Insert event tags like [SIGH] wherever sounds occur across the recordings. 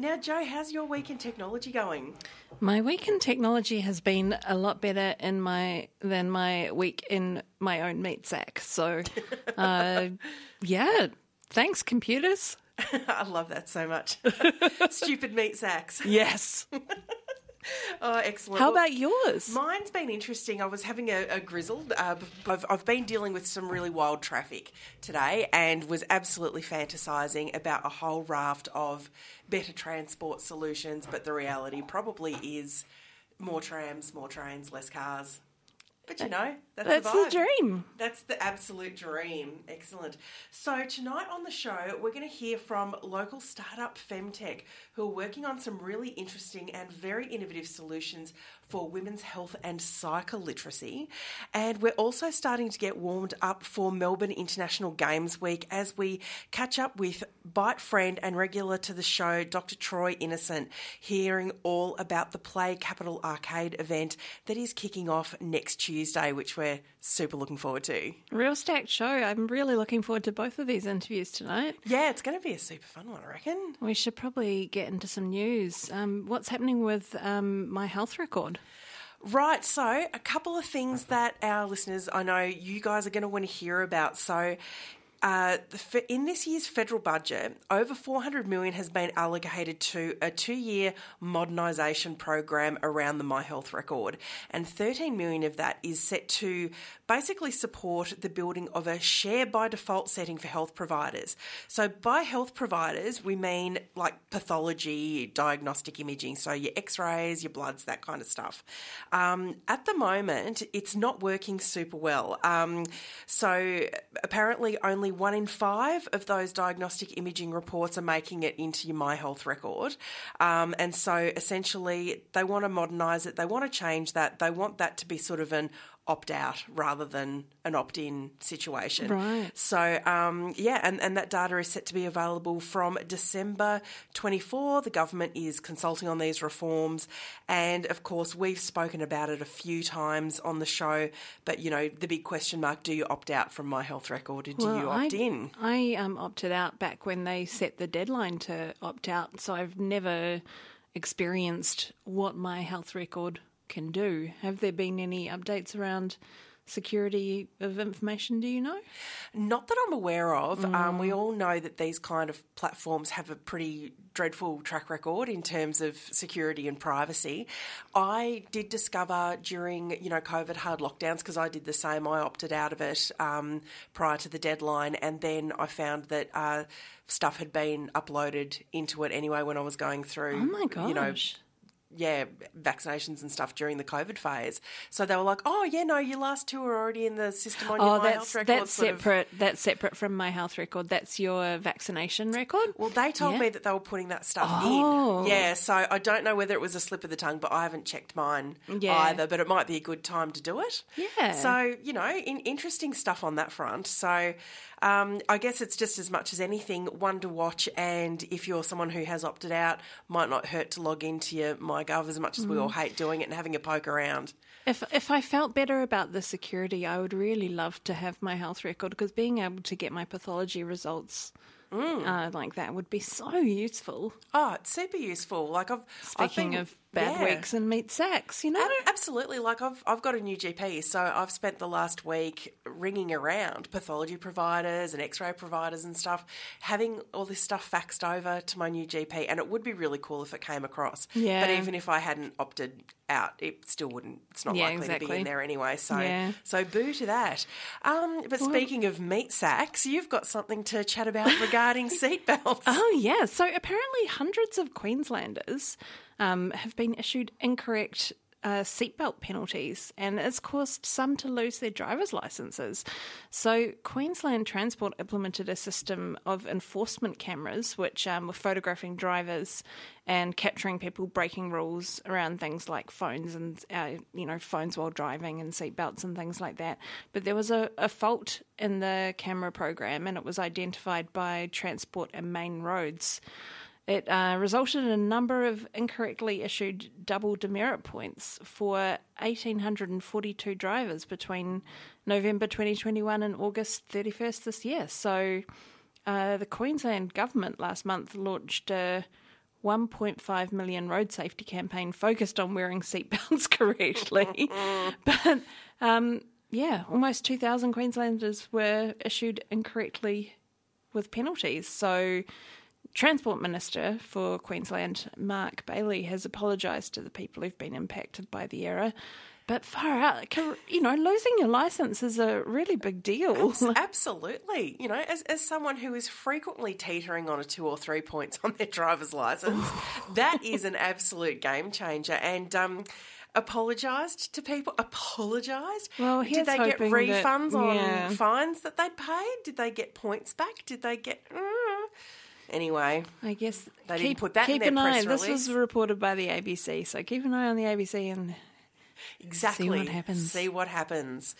Now, Joe, how's your week in technology going? My week in technology has been a lot better in my than my week in my own meat sack. So, [LAUGHS] uh, yeah, thanks computers. [LAUGHS] I love that so much. [LAUGHS] Stupid meat sacks. Yes. [LAUGHS] Oh, excellent. How about yours? Mine's been interesting. I was having a, a grizzle. Uh, I've, I've been dealing with some really wild traffic today and was absolutely fantasising about a whole raft of better transport solutions. But the reality probably is more trams, more trains, less cars. But you know, that's, That's the, the dream. That's the absolute dream. Excellent. So, tonight on the show, we're going to hear from local startup Femtek who are working on some really interesting and very innovative solutions for women's health and cycle literacy. And we're also starting to get warmed up for Melbourne International Games Week as we catch up with Bite friend and regular to the show, Dr. Troy Innocent, hearing all about the Play Capital Arcade event that is kicking off next Tuesday, which we're super looking forward to. Real stacked show. I'm really looking forward to both of these interviews tonight. Yeah, it's going to be a super fun one, I reckon. We should probably get into some news. Um, what's happening with um, my health record? Right, so a couple of things that our listeners, I know you guys are going to want to hear about. So, uh, in this year's federal budget, over 400 million has been allocated to a two-year modernisation program around the My Health record, and 13 million of that is set to basically support the building of a share by default setting for health providers. So, by health providers, we mean like pathology, diagnostic imaging, so your X-rays, your bloods, that kind of stuff. Um, at the moment, it's not working super well. Um, so, apparently, only one in five of those diagnostic imaging reports are making it into your My Health record. Um, and so, essentially, they want to modernise it, they want to change that, they want that to be sort of an opt out rather than an opt in situation. Right. So, um, yeah, and, and that data is set to be available from December 24. The government is consulting on these reforms. And of course, we've spoken about it a few times on the show. But, you know, the big question mark do you opt out from My Health Record or do you opt I, in? I um, opted out back when they set the deadline to opt out, so I've never experienced what my health record can do. Have there been any updates around security of information? Do you know? Not that I'm aware of. Um, we all know that these kind of platforms have a pretty dreadful track record in terms of security and privacy. I did discover during, you know, COVID hard lockdowns, because I did the same, I opted out of it um, prior to the deadline, and then I found that uh, stuff had been uploaded into it anyway when I was going through, Oh my gosh. you know, yeah, vaccinations and stuff during the COVID phase. So they were like, "Oh, yeah, no, your last two are already in the system on your Oh, My that's Health record." that's sort of- separate. That's separate from my health record. That's your vaccination record. Well, they told Yeah. me that they were putting that stuff Oh. in. Yeah, so I don't know whether it was a slip of the tongue, but I haven't checked mine Yeah. either. But it might be a good time to do it. Yeah. So you know, in, interesting stuff on that front. So um, I guess it's just as much as anything one to watch. And if you're someone who has opted out, might not hurt to log into your MyGov as much as we all Mm. hate doing it and having a poke around. If if I felt better about the security, I would really love to have my health record because being able to get my pathology results Mm. uh, like that would be so useful. Oh, it's super useful. Like I've I've Speaking been- of bad yeah. weeks and meat sacks, you know. Ab- Absolutely. Like I've I've got a new GP, so I've spent the last week ringing around pathology providers and X-ray providers and stuff, having all this stuff faxed over to my new GP, and it would be really cool if it came across. Yeah. But even if I hadn't opted out, it still wouldn't. It's not Yeah, likely to be in there anyway. So Yeah. so boo to that. Um, but speaking of meat sacks, you've got something to chat about regarding [LAUGHS] seatbelts. Oh, yeah. So apparently, hundreds of Queenslanders um, have been issued incorrect uh, seatbelt penalties, and it's caused some to lose their driver's licenses. So, Queensland Transport implemented a system of enforcement cameras, which um, were photographing drivers and capturing people breaking rules around things like phones and uh, you know phones while driving and seatbelts and things like that. But there was a, a fault in the camera program, and it was identified by Transport and Main Roads. It uh, resulted in a number of incorrectly issued double demerit points for 1,842 drivers between November 2021 and August 31st this year. So, uh, the Queensland government last month launched a 1.5 million road safety campaign focused on wearing seatbelts [LAUGHS] correctly. [LAUGHS] but um, yeah, almost 2,000 Queenslanders were issued incorrectly with penalties. So, Transport Minister for Queensland, Mark Bailey, has apologised to the people who've been impacted by the error. But far out, you know, losing your license is a really big deal. [LAUGHS] Absolutely. You know, as, as someone who is frequently teetering on a two or three points on their driver's license, [LAUGHS] that is an absolute game changer. And, um, apologised to people. Apologised. Well, did they get refunds that, yeah. on fines that they'd paid? Did they get points back? Did they get? Uh, anyway, I guess they keep, didn't put that keep in their an press eye. release. This was reported by the ABC, so keep an eye on the ABC and Exactly. See what happens. See what happens.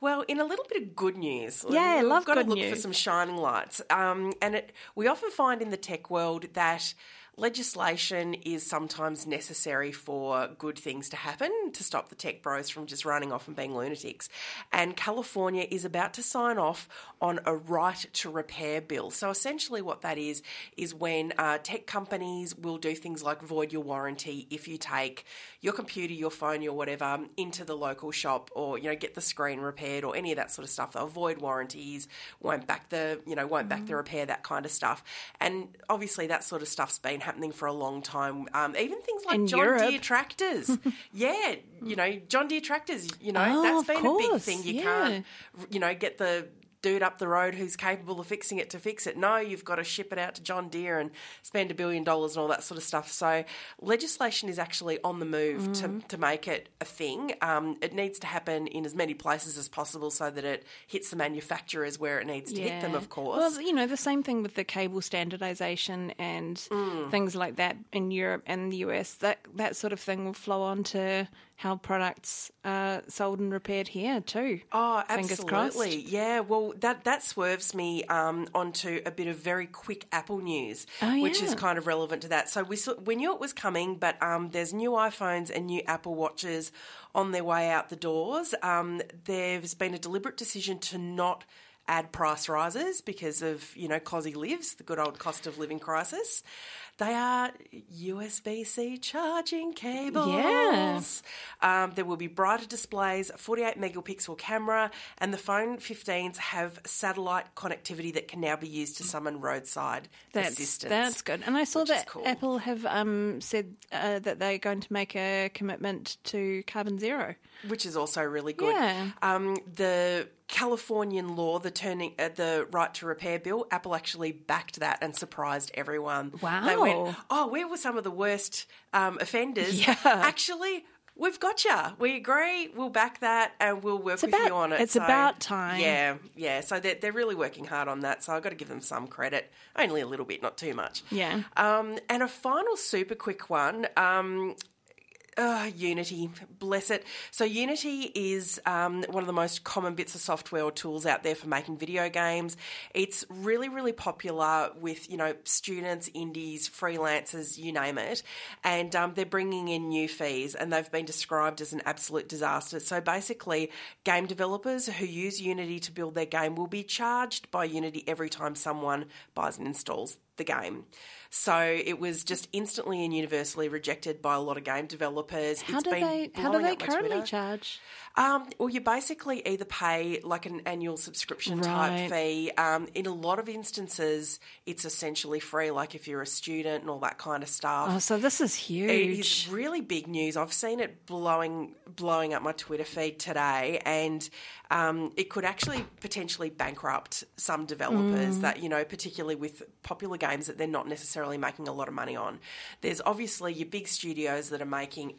Well, in a little bit of good news, Yeah, we've love got good to look for some shining lights. Um, and it, we often find in the tech world that legislation is sometimes necessary for good things to happen to stop the tech bros from just running off and being lunatics. And California is about to sign off on a right to repair bill. So essentially, what that is is when uh, tech companies will do things like void your warranty if you take your computer, your phone, your whatever into the local shop, or you know get the screen repaired or any of that sort of stuff. They'll void warranties, won't back the you know won't back the repair, that kind of stuff. And obviously, that sort of stuff's been happening for a long time. Um, even things like In John Europe. Deere tractors, [LAUGHS] yeah, you know John Deere tractors. You know Oh, that's been a big thing. You yeah. can't you know get the dude up the road who's capable of fixing it to fix it. No, you've got to ship it out to John Deere and spend a billion dollars and all that sort of stuff. So legislation is actually on the move Mm. to, to make it a thing. Um, it needs to happen in as many places as possible so that it hits the manufacturers where it needs to hit them, of course. Well, you know, the same thing with the cable standardization and Mm. things like that in Europe and the US. That that sort of thing will flow on to how products are sold and repaired here too. Oh, Fingers crossed. absolutely. Yeah, well, that, that swerves me um, onto a bit of very quick Apple news, Oh, which is kind of relevant to that. So we, saw, we knew it was coming, but um, there's new iPhones and new Apple Watches on their way out the doors. Um, there's been a deliberate decision to not add price rises because of, you know, cozzie livs, the good old cost of living crisis. They are USB C charging cables. Yeah. Um, there will be brighter displays, 48 megapixel camera, and the phone 15s have satellite connectivity that can now be used to summon roadside That's assistance. that's good. And I saw that cool. Apple have um, said uh, that they're going to make a commitment to carbon zero. which is also really good. Yeah. Um, the Californian law, the turning uh, the right to repair bill, Apple actually backed that and surprised everyone. Wow! They went. "Oh, we were some of the worst um, offenders. Yeah. Actually." We've got you. We agree. We'll back that, and we'll work with about- you on it. it's about time. Yeah, yeah. So they're, they're really working hard on that. So I've got to give them some credit, only a little bit, not too much. Yeah. Um, and a final super quick one. Um, Unity, bless it. So Unity is um, one of the most common bits of software or tools out there for making video games. It's really, really popular with you know students, indies, freelancers, you name it, and um, they're bringing in new fees, and they've been described as an absolute disaster. So basically, game developers who use Unity to build their game will be charged by Unity every time someone buys and installs the game. So it was just instantly and universally rejected by a lot of game developers. How It's do been they how do they currently charge? Um, well, you basically either pay like an annual subscription type fee. Um, in a lot of instances, it's essentially free, like if you're a student and all that kind of stuff. Oh, so this is huge. is really big news. I've seen it blowing blowing up my Twitter feed today, and um, it could actually potentially bankrupt some developers that you know, particularly with popular games that they're not necessarily making a lot of money on. There's obviously your big studios that are making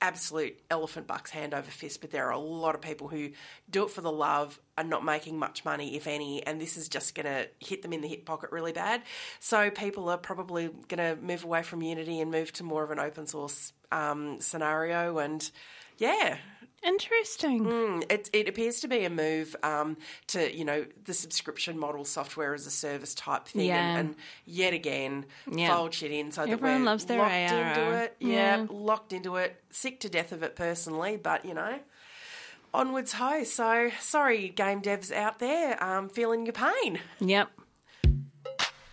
absolute elephant bucks hand over fist, but there are a lot of people who do it for the love, are not making much money, if any, and this is just going to hit them in the hip pocket really bad. So people are probably going to move away from Unity and move to more of an open source um, scenario. And yeah, Interesting. Mm, it, it appears to be a move um, to, you know, the subscription model software as a service type thing. Yeah. And, and yet again, Yeah. fold shit in so Everyone that we're loves their locked ARR. into it. Yeah, Yeah. locked into it. Sick to death of it personally, but, you know, onwards ho. So sorry, game devs out there, um, feeling your pain. Yep.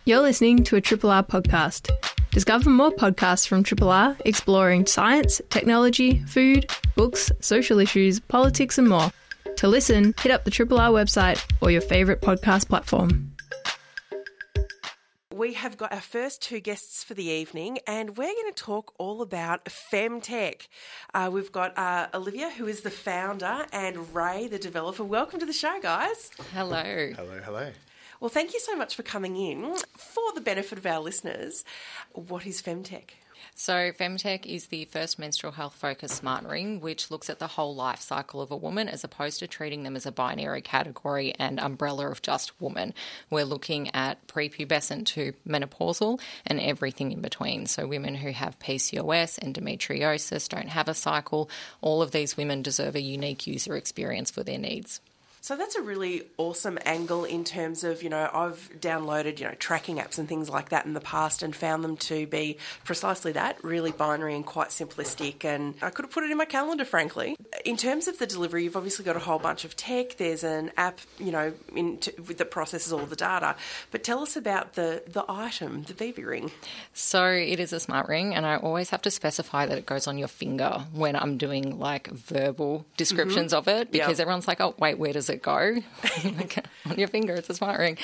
You're listening to a Triple R podcast. Discover more podcasts from Triple R exploring science, technology, food, books, social issues, politics, and more. To listen, hit up the Triple R website or your favourite podcast platform. We have got our first two guests for the evening, and we're going to talk all about Femtek. Uh, we've got uh, Olivia, who is the founder, and Ray, the developer. Welcome to the show, guys. Hello. Hello, hello. Well, thank you so much for coming in. For the benefit of our listeners, what is Femtek? So, Femtek is the first menstrual health focused smart ring, which looks at the whole life cycle of a woman as opposed to treating them as a binary category and umbrella of just woman. We're looking at prepubescent to menopausal and everything in between. So, women who have PCOS, endometriosis, don't have a cycle, all of these women deserve a unique user experience for their needs. So that's a really awesome angle in terms of, you know, I've downloaded, you know, tracking apps and things like that in the past and found them to be precisely that, really binary and quite simplistic. And I could have put it in my calendar, frankly. In terms of the delivery, you've obviously got a whole bunch of tech. There's an app, you know, in t- that processes all the data. But tell us about the, the item, the BB ring. So it is a smart ring, and I always have to specify that it goes on your finger when I'm doing like verbal mm-hmm. descriptions of it because Yep. everyone's like, oh, wait, where does it go? [LAUGHS] on your finger, it's a smart ring.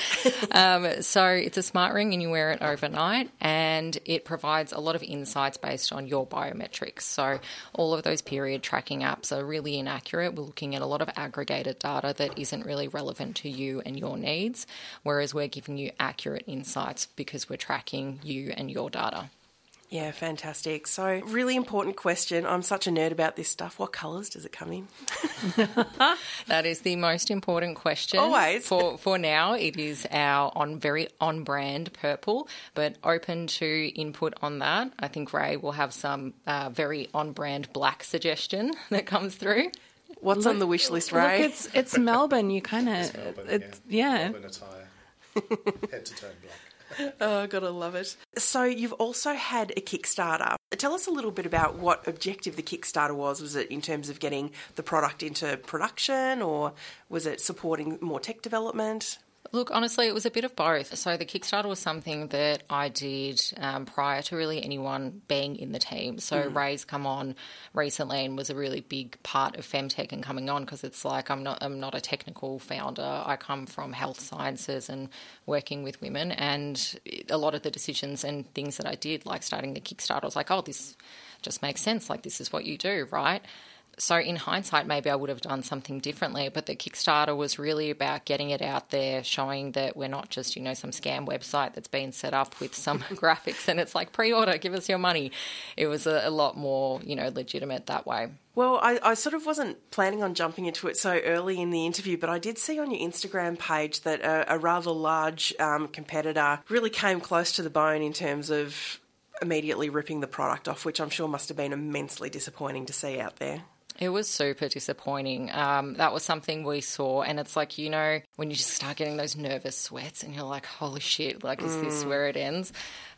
um, so it's a smart ring, and you wear it overnight, and it provides a lot of insights based on your biometrics. So all of those period tracking apps are really inaccurate. We're looking at a lot of aggregated data that isn't really relevant to you and your needs, whereas we're giving you accurate insights because we're tracking you and your data. Yeah, fantastic. So, really important question. I'm such a nerd about this stuff. What colours does it come in? [LAUGHS] That is the most important question. Always. For for now, it is our on very on brand purple, but open to input on that. I think Ray will have some uh, very on brand black suggestion [LAUGHS] that comes through. What's on the wish list, Look, Ray? it's it's Melbourne. You kind of Melbourne, it's yeah. Melbourne attire. [LAUGHS] Head to toe black. [LAUGHS] Oh, gotta love it. So, you've also had a Kickstarter. Tell us a little bit about what objective the Kickstarter was. Was it in terms of getting the product into production, or was it supporting more tech development? Look, honestly, it was a bit of both. So the Kickstarter was something that I did um, prior to really anyone being in the team. So Ray's come on recently and was a really big part of Femtek and coming on because it's like I'm not I'm not a technical founder. I come from health sciences and working with women, and a lot of the decisions and things that I did, like starting the Kickstarter, I was like, oh, this just makes sense. Like this is what you do, right? So in hindsight, maybe I would have done something differently. But the Kickstarter was really about getting it out there, showing that we're not just you know some scam website that's been set up with some [LAUGHS] graphics and it's like pre-order, give us your money. It was a, a lot more you know legitimate that way. Well, I, I sort of wasn't planning on jumping into it so early in the interview, but I did see on your Instagram page that a, a rather large um, competitor really came close to the bone in terms of immediately ripping the product off, which I'm sure must have been immensely disappointing to see out there. It was super disappointing. Um, that was something we saw, and it's like you know when you just start getting those nervous sweats, and you're like, "Holy shit! Like, is this where it ends?"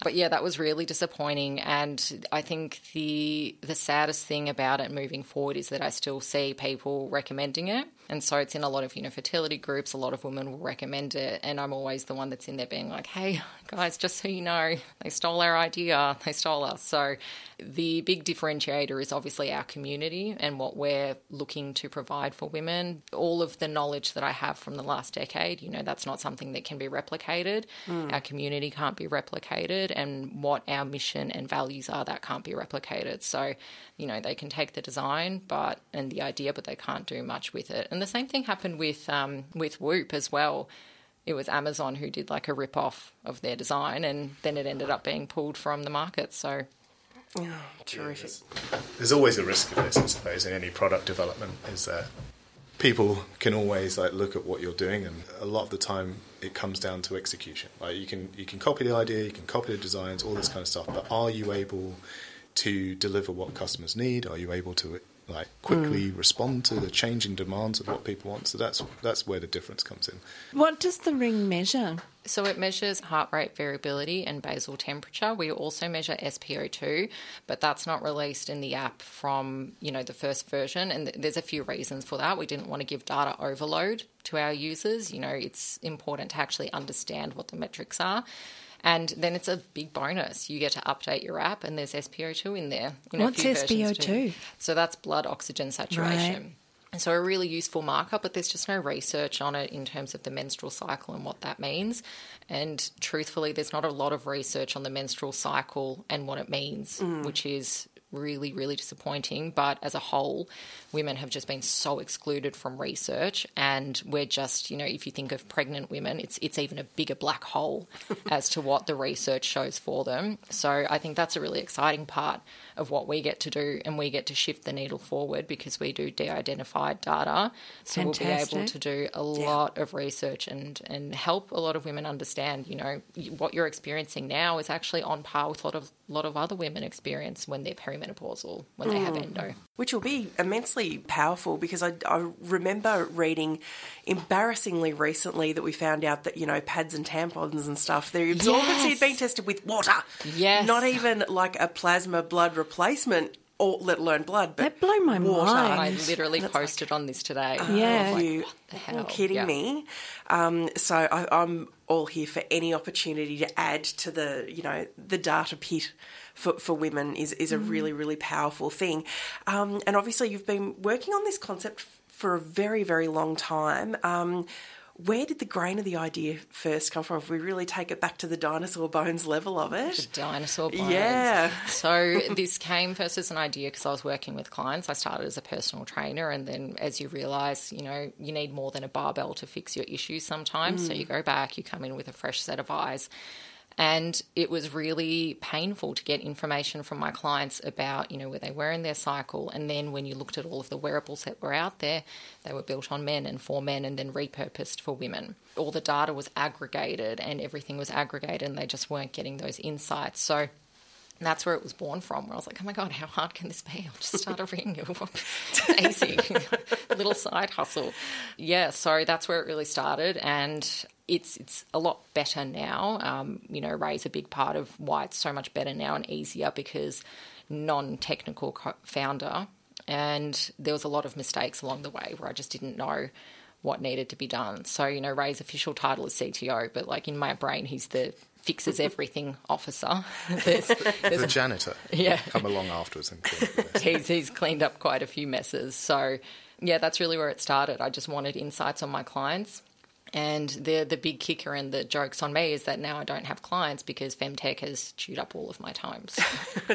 But yeah, that was really disappointing. And I think the the saddest thing about it moving forward is that I still see people recommending it, and so it's in a lot of you know fertility groups. A lot of women will recommend it, and I'm always the one that's in there being like, "Hey guys, just so you know, they stole our idea. They stole us." So the big differentiator is obviously our community and what we're looking to provide for women. All of the knowledge that I have from the last decade, you know, that's not something that can be replicated. Mm. Our community can't be replicated, and what our mission and values are, that can't be replicated. So, you know, they can take the design, but and the idea, but they can't do much with it. And the same thing happened with um, with Whoop as well. It was Amazon who did like a rip off of their design, and then it ended up being pulled from the market. So Oh, terrific. There's always a risk of this, I suppose, in any product development. Is that people can always like look at what you're doing, and a lot of the time it comes down to execution. Like you can you can copy the idea, you can copy the designs, all this kind of stuff, but are you able to deliver what customers need? Are you able to like quickly mm. respond to the changing demands of what people want? So that's that's where the difference comes in. What does the ring measure? So it measures heart rate variability and basal temperature. We also measure SpO2, but that's not released in the app from, you know, the first version and th- there's a few reasons for that. We didn't want to give data overload to our users. You know, it's important to actually understand what the metrics are. And then it's a big bonus. You get to update your app and there's SpO2 in there. A What's few SpO2? too. So that's blood oxygen saturation. Right. And so a really useful marker, but there's just no research on it in terms of the menstrual cycle and what that means. And truthfully, there's not a lot of research on the menstrual cycle and what it means, mm. which is really, really disappointing. But as a whole, women have just been so excluded from research, and we're just, you know, if you think of pregnant women, it's it's even a bigger black hole [LAUGHS] as to what the research shows for them. So I think that's a really exciting part of what we get to do, and we get to shift the needle forward because we do de-identified data. So we'll be able to do a lot of research and and help a lot of women understand, you know, what you're experiencing now is actually on par with a lot of lot of other women experience when they're perimenopausal, when they have mm. endo. Which will be immensely powerful because I, I remember reading embarrassingly recently that we found out that, you know, pads and tampons and stuff, their absorbency had been tested with water. Yes. Not even like a plasma blood replacement, or let alone blood, but That blew my water. mind. I literally posted on this today. Yeah. Like, you what the hell? Are kidding Yeah. me? Um, so I, I'm all here for any opportunity to add to the, you know, the data pit for, for women is, is a really, really powerful thing. Um, and obviously, you've been working on this concept for a very, very long time. Um, where did the grain of the idea first come from? If we really take it back to the dinosaur bones level of it, the dinosaur bones. Yeah. So [LAUGHS] this came first as an idea because I was working with clients. I started as a personal trainer, and then as you realise, you know, you need more than a barbell to fix your issues sometimes. So mm. you go back, you come in with a fresh set of eyes. And it was really painful to get information from my clients about, you know, where they were in their cycle. And then when you looked at all of the wearables that were out there, they were built on men and for men and then repurposed for women. All the data was aggregated and everything was aggregated and they just weren't getting those insights. So that's where it was born from. Where I was like, oh my god, how hard can this be? I'll just start a ring. It's easy, little side hustle. Yeah, so that's where it really started, and it's it's a lot better now. Um, you know, Ray's a big part of why it's so much better now and easier because non-technical co- founder, and there was a lot of mistakes along the way where I just didn't know what needed to be done. So, you know, Ray's official title is CTO, but like in my brain, he's the fixes everything [LAUGHS] officer. [LAUGHS] there's, there's The janitor Yeah. come along afterwards and clean up the mess. he's he's cleaned up quite a few messes. So yeah, that's really where it started. I just wanted insights on my clients. And the the big kicker and the jokes on me is that now I don't have clients because Femtek has chewed up all of my time. So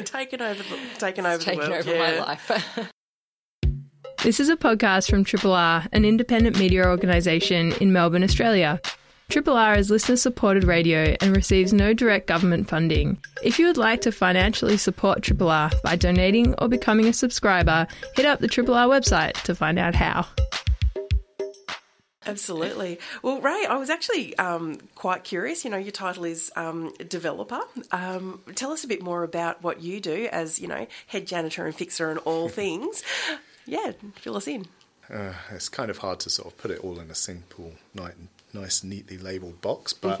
[LAUGHS] taken over, taken over it's the taken world. over my life. [LAUGHS] This is a podcast from Triple R, an independent media organisation in Melbourne, Australia. Triple R is listener supported radio and receives no direct government funding. If you would like to financially support Triple R by donating or becoming a subscriber, hit up the Triple R website to find out how. Absolutely. Well, Ray, I was actually um, quite curious. You know, your title is um, developer. Um, tell us a bit more about what you do as, you know, head janitor and fixer and all [LAUGHS] things. Yeah, fill us in. Uh, it's kind of hard to sort of put it all in a simple, nice, neatly labelled box, but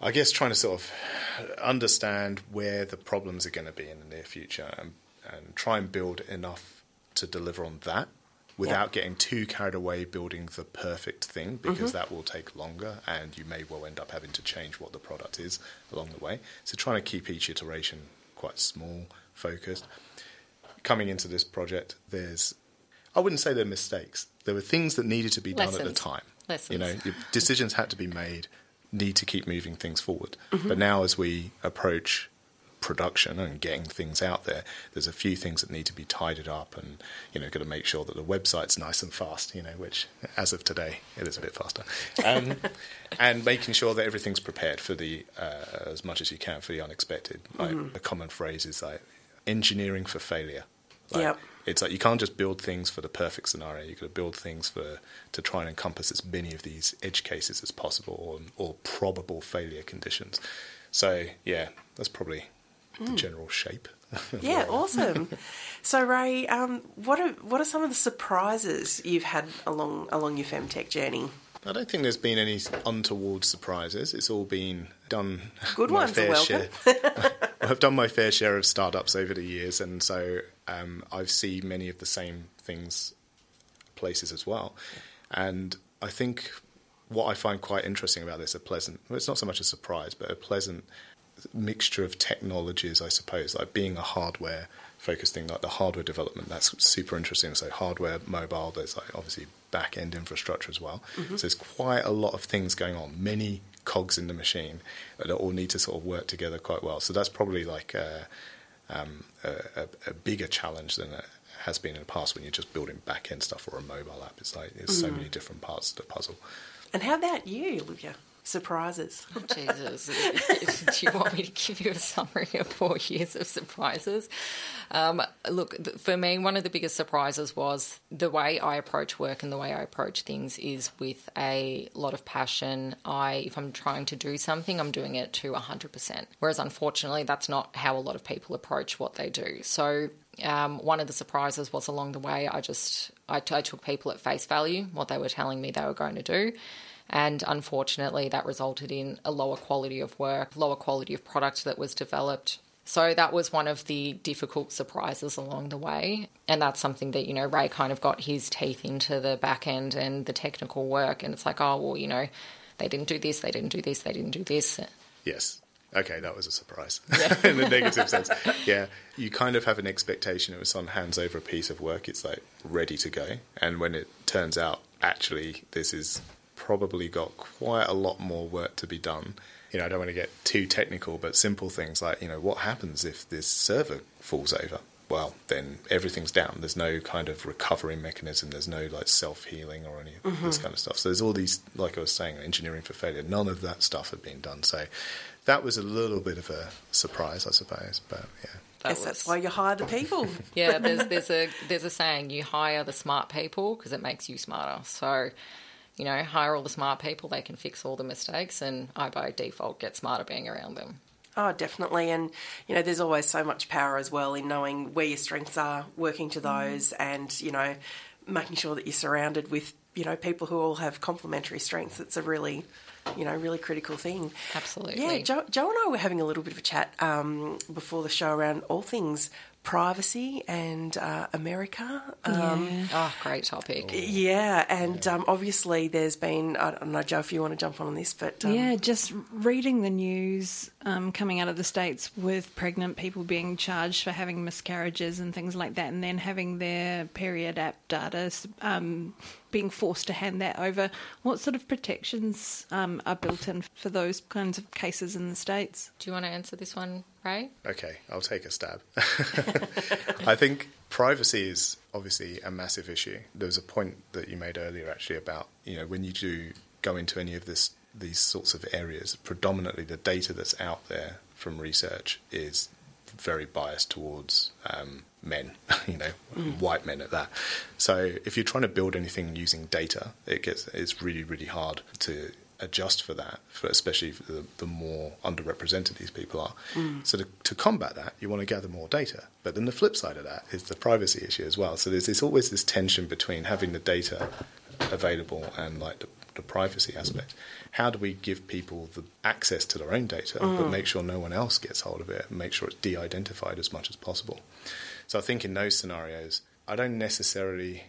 I guess trying to sort of understand where the problems are going to be in the near future and, and try and build enough to deliver on that without getting too carried away building the perfect thing because that will take longer and you may well end up having to change what the product is along the way. So trying to keep each iteration quite small, focused. Coming into this project, there's I wouldn't say they're mistakes. There were things that needed to be done at the time. Lessons. You know, decisions had to be made, need to keep moving things forward. Mm-hmm. But now, as we approach production and getting things out there, there's a few things that need to be tidied up, and you know, got to make sure that the website's nice and fast. You know, which as of today, it is a bit faster, um, [LAUGHS] and making sure that everything's prepared for the uh, as much as you can for the unexpected. Like, Mm-hmm. A common phrase is like. engineering for failure. Like, Yep. It's like you can't just build things for the perfect scenario. You've got to build things for to try and encompass as many of these edge cases as possible, or, or probable failure conditions. So yeah, that's probably the general shape. [LAUGHS] Yeah, awesome. [LAUGHS] so Ray, um, what are what are some of the surprises you've had along along your Femtek journey? I don't think there's been any untoward surprises. It's all been done. Good my ones fair welcome. share. [LAUGHS] I've done my fair share of startups over the years, and so um, I've seen many of the same things places as well. And I think what I find quite interesting about this, a pleasant, well, it's not so much a surprise, but a pleasant mixture of technologies, I suppose, like being a hardware focused thing, like the hardware development, that's super interesting. So hardware, mobile, there's like obviously back end infrastructure as well. Mm-hmm. So there's quite a lot of things going on, many cogs in the machine that all need to sort of work together quite well. So that's probably like a, um, a, a, a bigger challenge than it has been in the past when you're just building back end stuff or a mobile app. It's like there's so mm-hmm. many different parts to the puzzle. And how about you, Olivia? Surprises. Jesus. [LAUGHS] Do you want me to give you a summary of four [LAUGHS] years of surprises? Um, look, for me, one of the biggest surprises was the way I approach work and the way I approach things is with a lot of passion. I, if I'm trying to do something, I'm doing it to 100%. Whereas, unfortunately, that's not how a lot of people approach what they do. So, um, one of the surprises was along the way, I just I, I took people at face value, what they were telling me they were going to do. And unfortunately, that resulted in a lower quality of work, lower quality of product that was developed. So that was one of the difficult surprises along the way. And that's something that, you know, Ray kind of got his teeth into the back end and the technical work. And it's like, oh, well, you know, they didn't do this, they didn't do this, they didn't do this. Yes. Okay, that was a surprise [LAUGHS] in the negative sense. Yeah, you kind of have an expectation. It was someone hands over a piece of work, it's like ready to go. And when it turns out, actually, this is probably got quite a lot more work to be done. You know, I don't want to get too technical, but simple things like, you know, what happens if this server falls over? Well, then everything's down. There's no kind of recovery mechanism. There's no like self healing or any of this mm-hmm. kind of stuff. So there's all these, like I was saying, engineering for failure. None of that stuff had been done. So that was a little bit of a surprise, I suppose. But yeah. That Guess that's why you hire the people. [LAUGHS] yeah, there's there's a there's a saying you hire the smart people because it makes you smarter. So, you know, hire all the smart people, they can fix all the mistakes, and I by default get smarter being around them. Oh, definitely. And, you know, there's always so much power as well in knowing where your strengths are, working to those, and, you know, making sure that you're surrounded with, you know, people who all have complementary strengths. It's a really, you know, really critical thing. Absolutely. Yeah, Joe, Joe and I were having a little bit of a chat um, before the show around all things privacy and uh, America. Um, Oh, great topic. yeah, and um, obviously there's been, I don't know, Joe, if you want to jump on this, but. Um, yeah, just reading the news um, coming out of the States with pregnant people being charged for having miscarriages and things like that, and then having their period app data um, being forced to hand that over. What sort of protections um, are built in for those kinds of cases in the States? Do you want to answer this one, Ray? Okay, I'll take a stab. [LAUGHS] I think privacy is obviously a massive issue. There was a point that you made earlier actually about, you know, when you do go into any of this these sorts of areas, predominantly the data that's out there from research is very biased towards um, men, [LAUGHS] you know, white men at that. So if you're trying to build anything using data, it gets it's really really hard to adjust for that, for especially for the, the more underrepresented these people are. Mm. So to, to combat that, you want to gather more data. But then the flip side of that is the privacy issue as well. So there's this, always this tension between having the data available and like the, the privacy aspect. How do we give people the access to their own data, but mm. make sure no one else gets hold of it and make sure it's de-identified as much as possible? So I think in those scenarios, I don't necessarily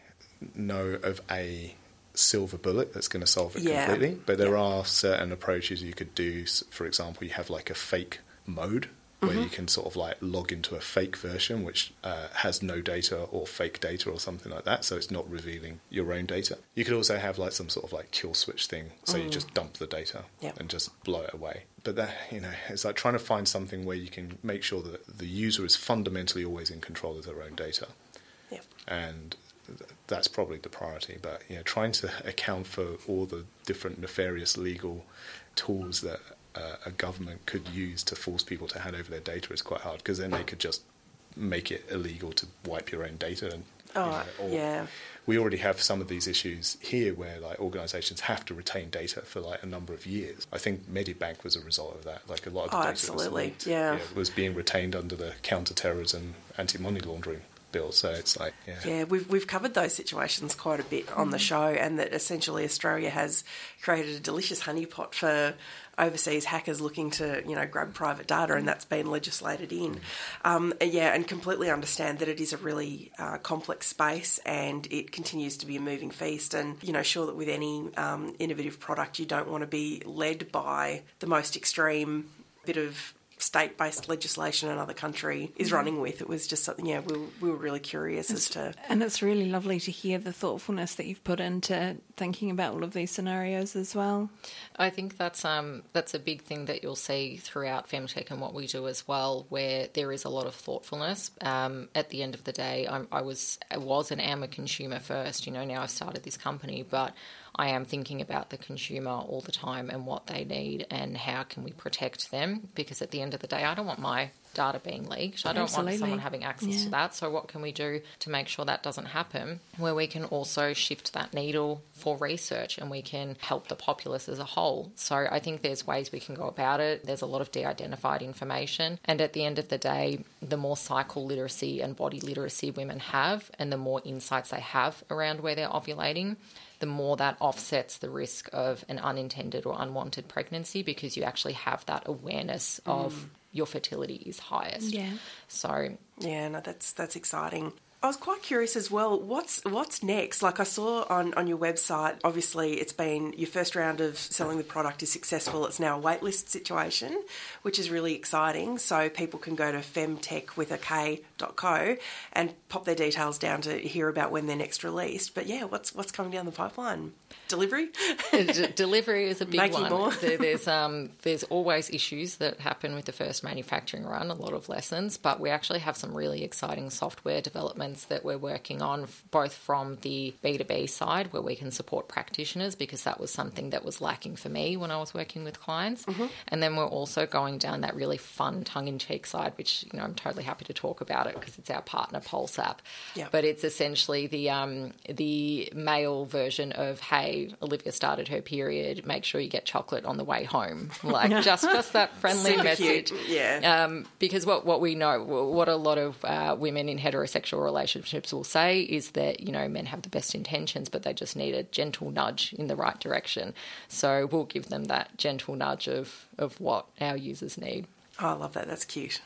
know of a silver bullet that's going to solve it Yeah. completely, but there are certain approaches you could do. For example, you have like a fake mode where Mm-hmm. you can sort of like log into a fake version which uh, has no data or fake data or something like that, so it's not revealing your own data. You could also have like some sort of like kill switch thing, so you just dump the data Mm. Yeah. and just blow it away. But that you know, it's like trying to find something where you can make sure that the user is fundamentally always in control of their own data yeah. and that's probably the priority. But you know, trying to [LAUGHS] account for all the different nefarious legal tools that uh, a government could use to force people to hand over their data is quite hard because then they could just make it illegal to wipe your own data. And, Oh, you know, yeah. We already have some of these issues here where like organisations have to retain data for like a number of years. I think Medibank was a result of that. Like a lot of the Oh, data absolutely. was, Yeah. was being retained under the counter-terrorism, anti-money laundering bill. So it's like, yeah. Yeah, we've we've covered those situations quite a bit on the show, and that essentially Australia has created a delicious honeypot for overseas hackers looking to you know grab private data, and that's been legislated in. Um, yeah, and completely understand that it is a really uh, complex space, and it continues to be a moving feast. And you know, sure that with any um, innovative product, you don't want to be led by the most extreme bit of state based legislation another country is running with. It was just something, yeah, we were, we were really curious as to. And it's really lovely to hear the thoughtfulness that you've put into thinking about all of these scenarios as well. I think that's um that's a big thing that you'll see throughout Femtek and what we do as well, where there is a lot of thoughtfulness. Um, at the end of the day, I'm, I was I was and am a consumer first. You know, now I've started this company, but I am thinking about the consumer all the time and what they need and how can we protect them. Because at the end of the day, I don't want my data being leaked. I don't Absolutely. want someone having access Yeah. to that. So, what can we do to make sure that doesn't happen? Where we can also shift that needle for research and we can help the populace as a whole. So, I think there's ways we can go about it. There's a lot of de identified information. And at the end of the day, the more cycle literacy and body literacy women have, and the more insights they have around where they're ovulating, the more that offsets the risk of an unintended or unwanted pregnancy because you actually have that awareness of mm. your fertility is highest. Yeah. So Yeah, no, that's that's exciting. I was quite curious as well. What's what's next? Like I saw on, on your website, obviously it's been your first round of selling the product is successful. It's now a waitlist situation, which is really exciting. So people can go to Femtek with a K dot and pop their details down to hear about when they're next released. But yeah, what's what's coming down the pipeline? Delivery? [LAUGHS] D- delivery is a big Making one. more. There- there's [LAUGHS] um, there's always issues that happen with the first manufacturing run. A lot of lessons, but we actually have some really exciting software that we're working on, both from the B two B side, where we can support practitioners because that was something that was lacking for me when I was working with clients, Mm-hmm. and then we're also going down that really fun tongue in cheek side, which you know I'm totally happy to talk about it because it's our partner Pulse app. Yep. But it's essentially the um, the male version of hey, Olivia started her period. Make sure you get chocolate on the way home. [LAUGHS] Like just just that friendly Super message. cute, yeah. Um, because what what we know, what a lot of uh, women in heterosexual relationships will say is that you know men have the best intentions, but they just need a gentle nudge in the right direction. So we'll give them that gentle nudge of of what our users need. Oh, I love that. That's cute.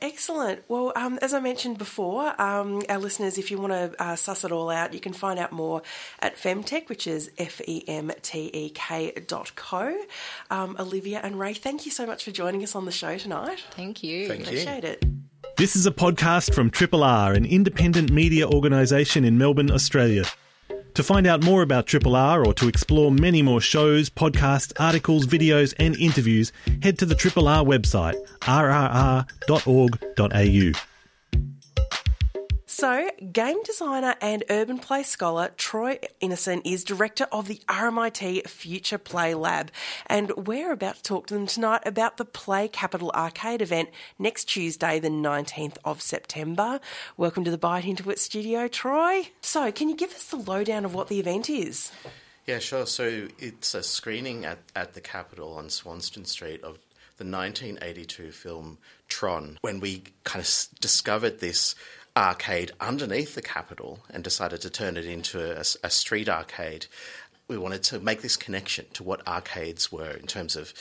Excellent. Well, um, as I mentioned before, um, our listeners, if you want to uh, suss it all out, you can find out more at Femtek, which is F E M T E K dot co. Um, Olivia and Ray, thank you so much for joining us on the show tonight. Thank you. Thank you. Appreciate it. This is a podcast from Triple R, an independent media organisation in Melbourne, Australia. To find out more about Triple R or to explore many more shows, podcasts, articles, videos, and interviews, head to the Triple R website, rrr.org.au. So, game designer and urban play scholar Troy Innocent is director of the RMIT Future Play Lab, and we're about to talk to them tonight about the Play Capital Arcade event next Tuesday, the 19th of September. Welcome to the Bite Into It studio, Troy. So, can you give us the lowdown of what the event is? Yeah, sure. So it's a screening at, at the Capitol on Swanston Street of the 1982 film Tron. When we kind of discovered this arcade underneath the Capitol and decided to turn it into a street arcade, we wanted to make this connection to what arcades were in terms of,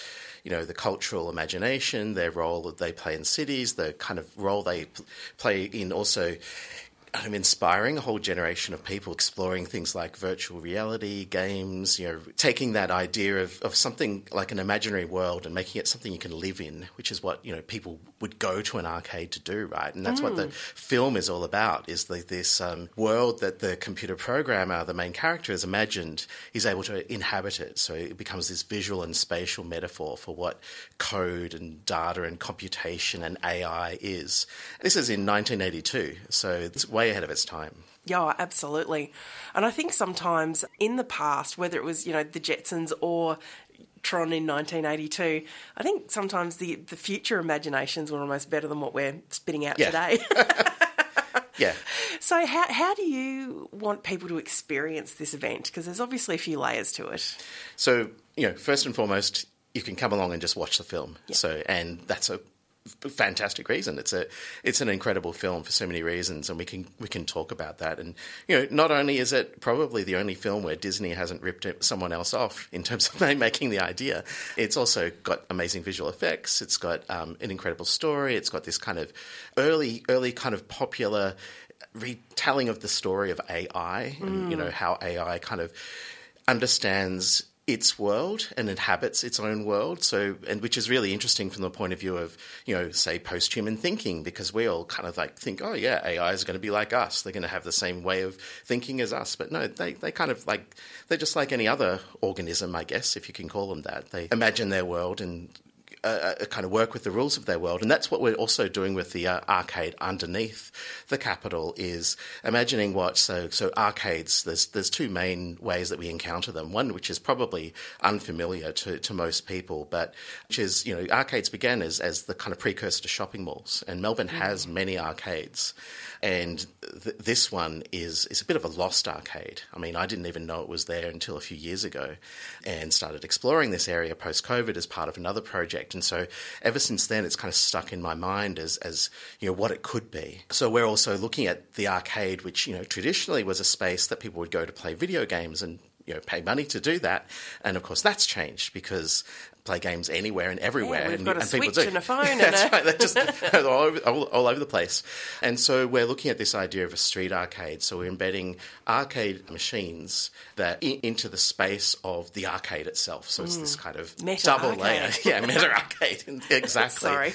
you know, the cultural imagination, their role that they play in cities, the kind of role they play in also um, inspiring a whole generation of people exploring things like virtual reality, games, you know, taking that idea of, of something like an imaginary world and making it something you can live in, which is what, you know, people would go to an arcade to do, right? And that's what the film is all about, is the, this um, world that the computer programmer, the main character, has imagined, is able to inhabit it. So it becomes this visual and spatial metaphor for what code and data and computation and AI is. This is in 1982, so it's way ahead of its time. Yeah, absolutely. And I think sometimes in the past, whether it was, you know, the Jetsons or Tron in 1982. I think sometimes the, the future imaginations were almost better than what we're spitting out Yeah. today. [LAUGHS] Yeah. so, how, how do you want people to experience this event? Because there's obviously a few layers to it. So, you know, first and foremost, you can come along and just watch the film. So, and that's a fantastic reason. It's a it's an incredible film for so many reasons, and we can we can talk about that. And you know, not only is it probably the only film where Disney hasn't ripped someone else off in terms of [LAUGHS] making the idea, it's also got amazing visual effects. It's got um, an incredible story. It's got this kind of early early kind of popular retelling of the story of AI, and you know how AI kind of understands its world and inhabits its own world. So, and which is really interesting from the point of view of, you know, say post-human thinking, because we all kind of like think, oh yeah, AI is going to be like us. They're going to have the same way of thinking as us. But no, they, they kind of like, they're just like any other organism, I guess, if you can call them that. They imagine their world and uh, uh, kind of work with the rules of their world, and that's what we're also doing with the uh, arcade underneath the capital. Is imagining what so so arcades. There's there's two main ways that we encounter them. One which is probably unfamiliar to, to most people, but which is you know arcades began as as the kind of precursor to shopping malls, and Melbourne has many arcades. And th- this one is is a bit of a lost arcade. I mean, I didn't even know it was there until a few years ago, and started exploring this area post COVID as part of another project. And so, ever since then, it's kind of stuck in my mind as as you know what it could be. So we're also looking at the arcade, which you know traditionally was a space that people would go to play video games and you know pay money to do that. And of course, that's changed because play games anywhere and everywhere. Yeah, we've and, got a and people Switch do. and a [LAUGHS] phone and That's a- right. They're just [LAUGHS] all over, all, all over the place. And so we're looking at this idea of a street arcade. So we're embedding arcade machines that i- into the space of the arcade itself. So it's this kind of Mm. Meta double arcade. layer. [LAUGHS] Yeah, meta arcade. Exactly. Sorry.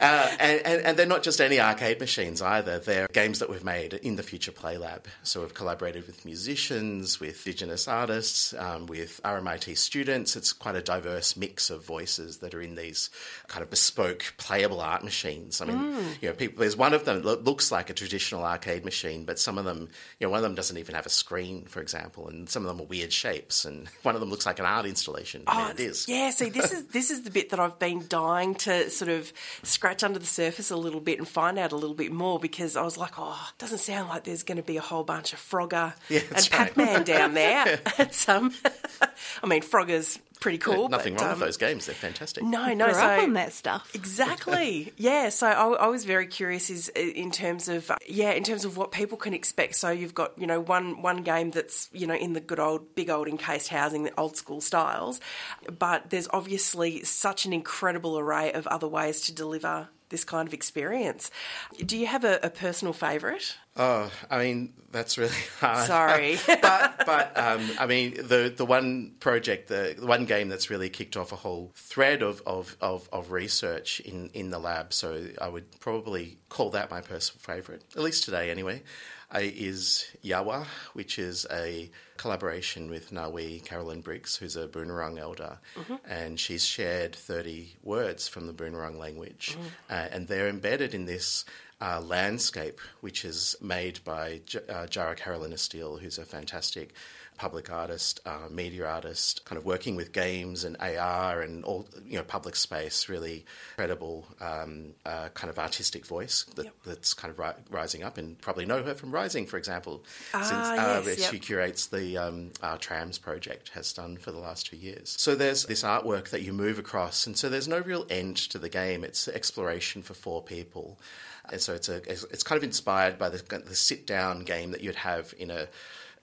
uh, and, and, and they're not just any arcade machines either. They're games that we've made in the Future Play Lab. So we've collaborated with musicians, with Indigenous artists, um, with RMIT students. It's quite a diverse mix of voices that are in these kind of bespoke, playable art machines. I mean, you know, people, there's one of them that looks like a traditional arcade machine, but some of them, you know, one of them doesn't even have a screen, for example, and some of them are weird shapes, and [LAUGHS] one of them looks like an art installation. I mean, it is. Oh, Yeah, see, this is this is the bit that I've been dying to sort of scratch under the surface a little bit and find out a little bit more because I was like, oh, it doesn't sound like there's going to be a whole bunch of Frogger Yeah, and right. Pac-Man down there. [LAUGHS] Um, [LAUGHS] I mean, Frogger's pretty cool. Nothing but, wrong um, with those games. They're fantastic. No, no, Grew so up on that stuff. Exactly. [LAUGHS] Yeah. So I, I was very curious is uh, in terms of yeah in terms of what people can expect. So you've got you know one one game that's you know in the good old big old encased housing, the old school styles, but there's obviously such an incredible array of other ways to deliver this kind of experience. Do you have a, a personal favourite? Oh, I mean, that's really [LAUGHS] hard. Sorry. [LAUGHS] but but um, I mean, the the one project, the, the one game that's really kicked off a whole thread of, of, of, of research in, in the lab. So I would probably call that my personal favourite, at least today anyway. Is Yawa, which is a collaboration with N'arweet Carolyn Briggs, who's a Boonwurrung elder, and she's shared 30 words from the Boonwurrung language, uh, and they're embedded in this uh, landscape, which is made by J- uh, Jarra Karalina Steel, who's a fantastic public artist, uh, media artist, kind of working with games and AR and all, you know, public space, really credible um, uh, kind of artistic voice that, that's kind of ri- rising up. And probably know her from Rising, for example, since Ah, uh, yes, yep. she curates the um, Trams project, has done for the last two years. So there's this artwork that you move across, and so there's no real end to the game. It's exploration for four people. And so it's a it's kind of inspired by the, the sit down game that you'd have in a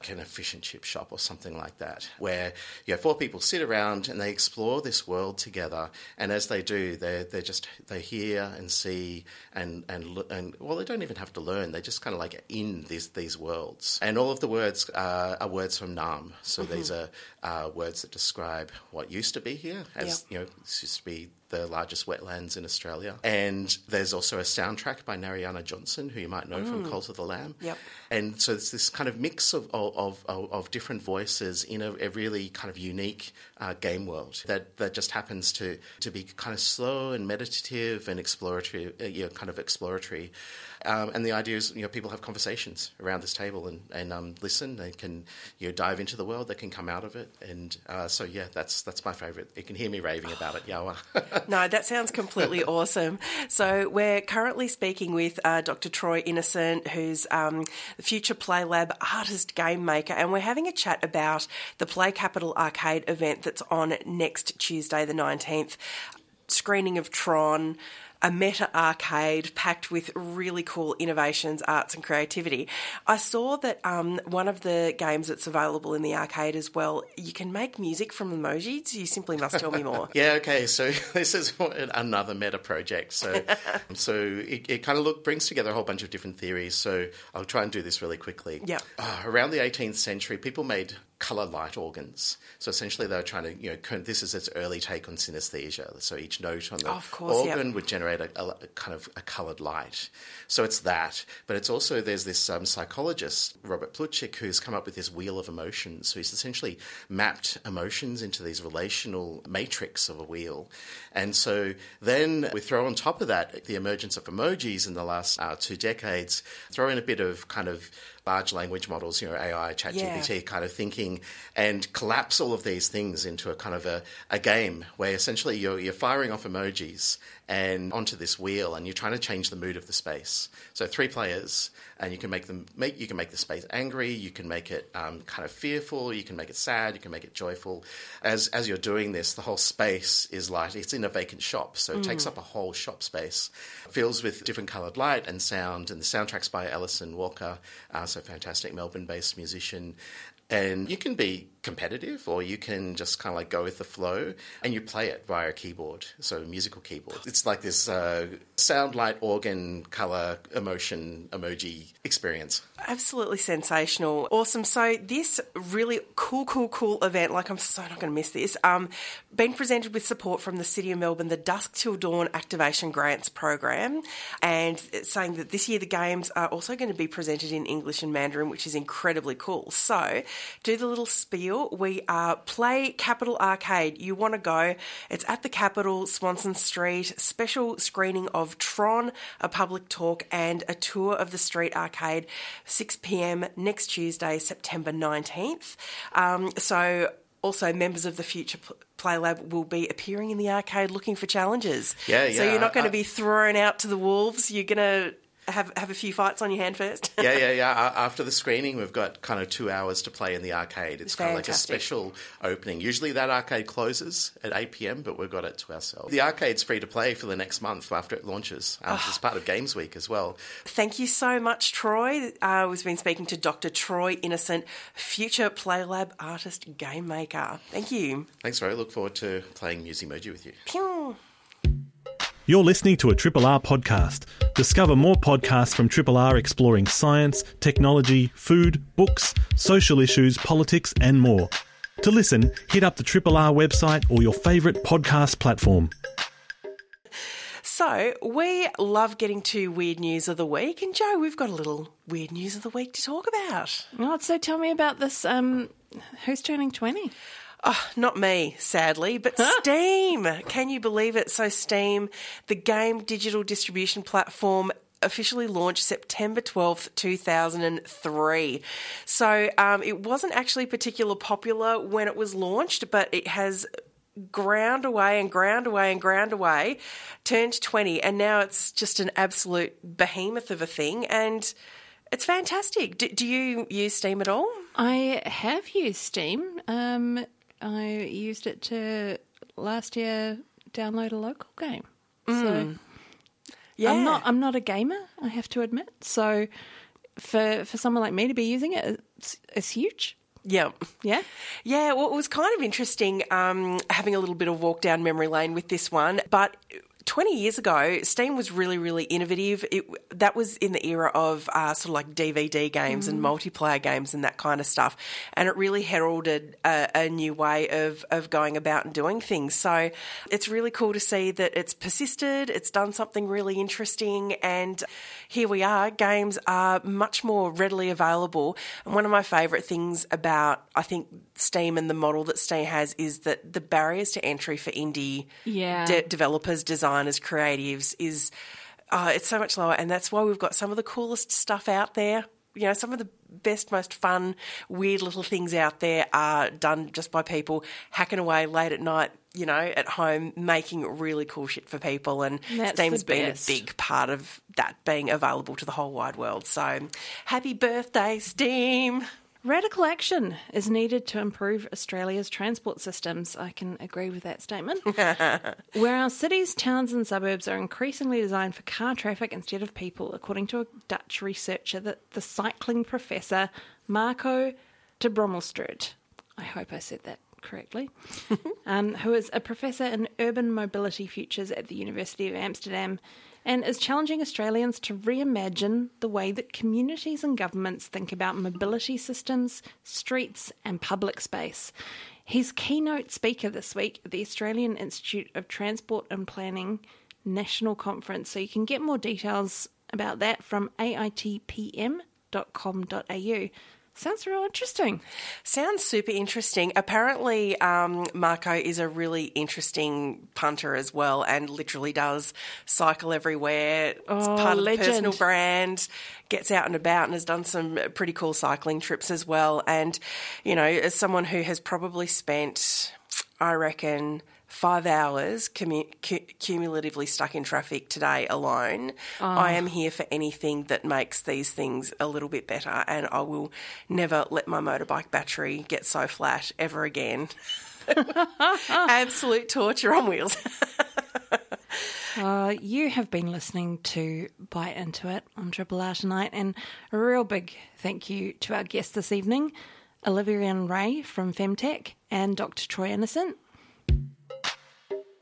like an and chip shop or something like that, where you know four people sit around and they explore this world together. And as they do, they they just they hear and see and and and well, they don't even have to learn. They just kind of like in these these worlds. And all of the words uh, are words from Naarm. So these are uh, words that describe what used to be here, as you know, this used to be the largest wetlands in Australia. And there's also a soundtrack by Narayana Johnson, who you might know from Cult of the Lamb. Yep. And so it's this kind of mix of, of, of, of, of different voices in a, a, really kind of unique uh, game world that, that just happens to, to be kind of slow and meditative and exploratory, uh, you know, kind of exploratory. Um, and the idea is, you know, people have conversations around this table and, and um, listen. They can, you know, dive into the world. They can come out of it. And uh, so, yeah, that's that's my favourite. You can hear me raving about it, Yawa. [LAUGHS] no, that sounds completely [LAUGHS] awesome. So we're currently speaking with uh, Dr. Troy Innocent, who's um, the Future Play Lab artist game maker, and we're having a chat about the Play Capital Arcade event that's on next Tuesday, the 19th. Screening of Tron, a meta arcade packed with really cool innovations, arts, and creativity. I saw that um, one of the games that's available in the arcade as well, you can make music from emojis. You simply must tell me more. [LAUGHS] yeah, okay. So [LAUGHS] this is another meta project. So, [LAUGHS] so it, it, kind of look brings together a whole bunch of different theories. So I'll try and do this really quickly. Yeah. Uh, around the 18th century, people made color light organs. So essentially, they were trying to, you know, this is its early take on synesthesia. So each note on the oh, course, organ yep. would generate a, a, kind of a colored light. So it's that, but it's also there's this um, psychologist Robert Plutchik who's come up with this wheel of emotions. So he's essentially mapped emotions into these relational matrix of a wheel, and so then we throw on top of that the emergence of emojis in the last uh, two decades. Throw in a bit of kind of large language models, you know, AI, ChatGPT yeah. kind of thinking, and collapse all of these things into a kind of a, a game where essentially you're, you're firing off emojis and onto this wheel, and you're trying to change the mood of the space. So three players, and you can make them make you can make the space angry, you can make it um, kind of fearful, you can make it sad, you can make it joyful. As as you're doing this, the whole space is light. It's in a vacant shop, so it mm. takes up a whole shop space, fills with different coloured light and sound. And the soundtrack's by Alison Walker, uh, so fantastic Melbourne-based musician. And you can be competitive or you can just kind of like go with the flow and you play it via a keyboard, so a musical keyboard. It's like this uh, sound, light, organ, color, emotion, emoji experience. Absolutely sensational. Awesome. So this really cool, cool, cool event, like I'm so not going to miss this, um, been presented with support from the City of Melbourne, the Dusk Till Dawn Activation Grants Program, and saying that this year the games are also going to be presented in English and Mandarin, which is incredibly cool. So do the little spiel. We are Play Capital Arcade. You want to go. It's at the Capitol, Swanston Street. Special screening of Tron, a public talk, and a tour of the street arcade 6 pm next Tuesday, September 19th. Um, so, also, members of the Future Play Lab will be appearing in the arcade looking for challenges. Yeah, yeah. So, you're not going to be thrown out to the wolves. You're going to have have a few fights on your hand first. yeah, yeah, [LAUGHS] yeah. After the screening, we've got kind of two hours to play in the arcade. It's kind of like a special opening. Usually that arcade closes at 8 p.m., but we've got it to ourselves. The arcade's free to play for the next month after it launches. Um, oh. It's part of Games Week as well. Thank you so much, Troy. Uh, we've been speaking to Dr. Troy Innocent, future Playlab artist game maker. Thank you. Thanks, Roy. Look forward to playing Music Musimoji with you. Pew. You're listening to a Triple R podcast. Discover more podcasts from Triple R exploring science, technology, food, books, social issues, politics, and more. To listen, hit up the Triple R website or your favourite podcast platform. So, we love getting to weird news of the week, and Joe, we've got a little weird news of the week to talk about. Oh, so tell me about this. Um, who's turning 20? Oh, not me, sadly, but Steam. Can you believe it? So, Steam, the game digital distribution platform, officially launched September 12th, 2003. So, um, it wasn't actually particularly popular when it was launched, but it has ground away and ground away and ground away, turned 20, and now it's just an absolute behemoth of a thing. And it's fantastic. Do, do you use Steam at all? I have used Steam. Um, I used it to last year download a local game. Mm. So yeah. I'm not I'm not a gamer, I have to admit. So for for someone like me to be using it, it's, it's huge. Yeah. Yeah. Yeah. Well, it was kind of interesting um, having a little bit of walk down memory lane with this one, but 20 years ago, Steam was really, really innovative. It, that was in the era of uh, sort of like DVD games and multiplayer games and that kind of stuff. And it really heralded a, a new way of, of going about and doing things. So it's really cool to see that it's persisted, it's done something really interesting, and here we are. Games are much more readily available. And one of my favourite things about, I think, Steam and the model that Steam has is that the barriers to entry for indie Yeah. de- developers, designers, creatives is uh, it's so much lower, and that's why we've got some of the coolest stuff out there. You know, some of the best, most fun, weird little things out there are done just by people hacking away late at night. You know, at home, making really cool shit for people, and That's Steam's been a big part of that being available to the whole wide world. So, happy birthday, Steam! Radical action is needed to improve Australia's transport systems. I can agree with that statement. [LAUGHS] Where our cities, towns, and suburbs are increasingly designed for car traffic instead of people, according to a Dutch researcher, that the cycling professor Marco te Brömmelstroet. I hope I said that correctly. [LAUGHS] um, who is a professor in urban mobility futures at the University of Amsterdam and is challenging Australians to reimagine the way that communities and governments think about mobility systems, streets, and public space. He's keynote speaker this week at the Australian Institute of Transport and Planning National Conference. So you can get more details about that from aitpm.com.au. Sounds real interesting. Sounds super interesting. Apparently, um, Marco is a really interesting punter as well, and literally does cycle everywhere. it's Oh, part of legend. the personal brand. Gets out and about and has done some pretty cool cycling trips as well. And you know, as someone who has probably spent, I reckon. Five hours commu- cu- cumulatively stuck in traffic today alone. I am here for anything that makes these things a little bit better, and I will never let my motorbike battery get so flat ever again. [LAUGHS] Absolute torture on wheels. [LAUGHS] Uh, you have been listening to Bite Into It on Triple R tonight, and a real big thank you to our guests this evening, Olivia and Ray from Femtek and Dr. Troy Innocent.